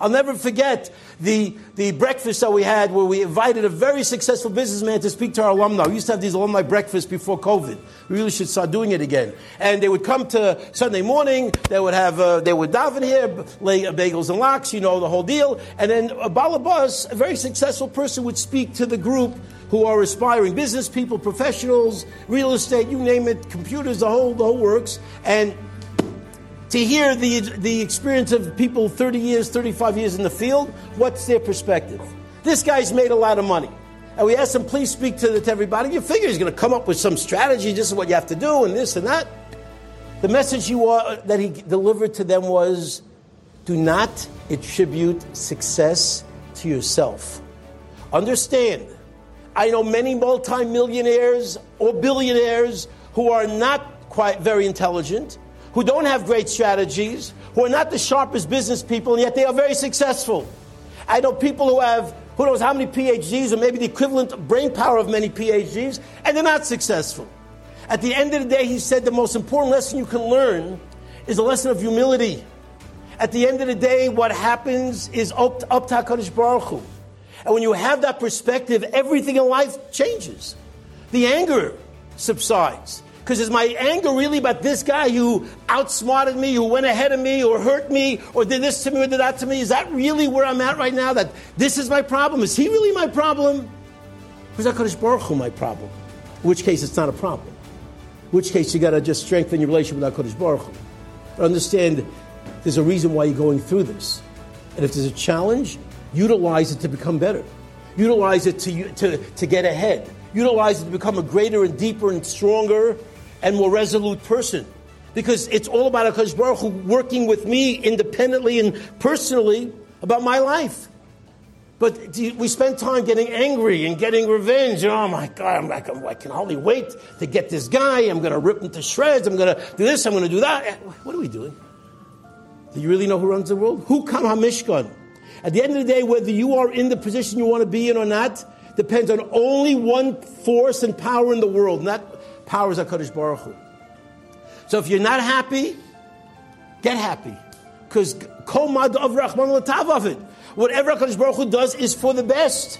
I'll never forget the, the breakfast that we had where we invited a very successful businessman to speak to our alumni. We used to have these alumni breakfasts before COVID. We really should start doing it again. And they would come to Sunday morning, they would have, uh, they would daven here, lay bagels and lox, you know, the whole deal. And then a balabas, a very successful person would speak to the group who are aspiring business people, professionals, real estate, you name it, computers, the whole, the whole works. And to hear the, the experience of people 30 years, 35 years in the field, what's their perspective? This guy's made a lot of money. And we asked him, please speak to, the, to everybody. You figure he's going to come up with some strategy. This is what you have to do, and this and that. The message are, uh, that he delivered to them was do not attribute success to yourself. Understand, I know many multimillionaires or billionaires who are not quite very intelligent who don't have great strategies, who are not the sharpest business people, and yet they are very successful. I know people who have who knows how many PhDs or maybe the equivalent brain power of many PhDs, and they're not successful. At the end of the day, he said the most important lesson you can learn is a lesson of humility. At the end of the day, what happens is up, to HaKadosh Baruch Hu. And when you have that perspective, everything in life changes. The anger subsides. Because is my anger really about this guy who outsmarted me, who went ahead of me, or hurt me, or did this to me, or did that to me? Is that really where I'm at right now? That this is my problem? Is he really my problem? Or is Baruch Hu my problem? In which case, it's not a problem. In which case, you got to just strengthen your relationship with HaKadosh Baruch Hu. Understand there's a reason why you're going through this. And if there's a challenge, utilize it to become better. Utilize it to, to, to get ahead. Utilize it to become a greater and deeper and stronger and more resolute person. Because it's all about HaKadosh Baruch Hu working with me independently and personally about my life. But we spend time getting angry and getting revenge. oh my God, I'm like, I can hardly wait to get this guy. I'm going to rip him to shreds. I'm going to do this. I'm going to do that. Eh, what are we doing? Do you really know who runs the world? Who come Hamishkan? At the end of the day, whether you are in the position you want to be in or not, depends on only one force and power in the world, not powers HaKadosh Baruch Hu. So if you're not happy, get happy. Because kol ma d'avid Rachmana l'tav avid. Whatever HaKadosh Baruch Hu does is for the best.